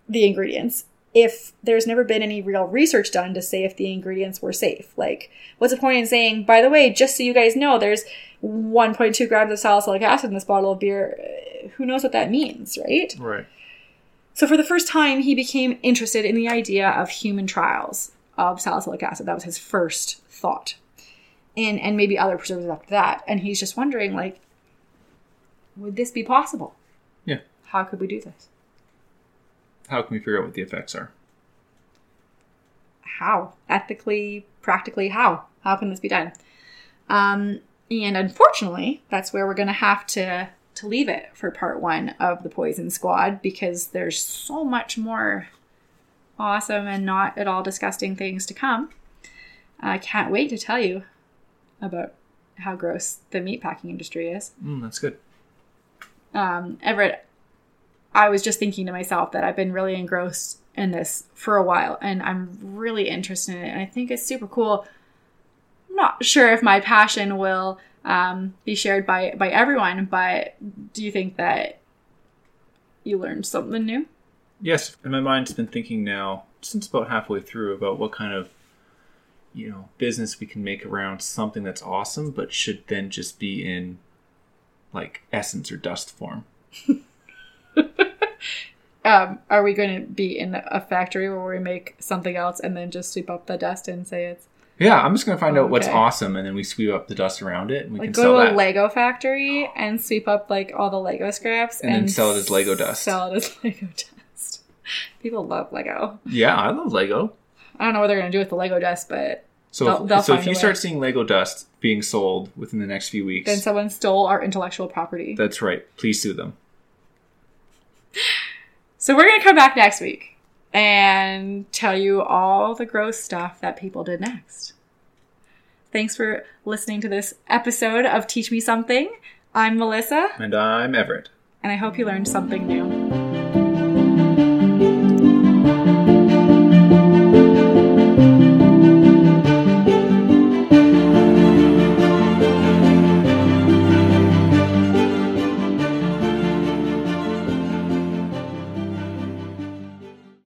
the ingredients if there's never been any real research done to say if the ingredients were safe? Like, what's the point in saying, by the way, just so you guys know, there's 1.2 grams of salicylic acid in this bottle of beer? Uh, Who knows what that means, right? Right. So, for the first time, he became interested in the idea of human trials of salicylic acid. That was his first thought. And, and maybe other preservatives after that. And he's just wondering, like, would this be possible? Yeah. How could we do this? How can we figure out what the effects are? How? Ethically, practically, how? How can this be done? Um, and unfortunately, that's where we're going to have to to leave it for part one of the Poison Squad because there's so much more awesome and not at all disgusting things to come. I can't wait to tell you about how gross the meatpacking industry is. Mm, that's good. Um, Everett, I was just thinking to myself that I've been really engrossed in this for a while and I'm really interested in it and I think it's super cool. I'm not sure if my passion will um, be shared by, by everyone, but do you think that you learned something new? Yes, and my mind's been thinking now since about halfway through about what kind of you know business we can make around something that's awesome, but should then just be in like essence or dust form. Um, are we going to be in a factory where we make something else and then just sweep up the dust and say it's Yeah, I'm just gonna find out what's Okay. awesome, and then we sweep up the dust around it, and we like can go sell to a that. Lego factory and sweep up like all the Lego scraps And then sell it as Lego dust. Sell it as Lego dust. People love Lego. yeah, I love Lego. I don't know what they're going to do with the Lego dust, but So, They'll- if, they'll so if you way. start seeing Lego dust being sold within the next few weeks, then someone stole our intellectual property. that's right. Please sue them. So we're going to come back next week and tell you all the gross stuff that people did next. Thanks for listening to this episode of Teach Me Something. I'm Melissa, And I'm Everett. and I hope you learned something new.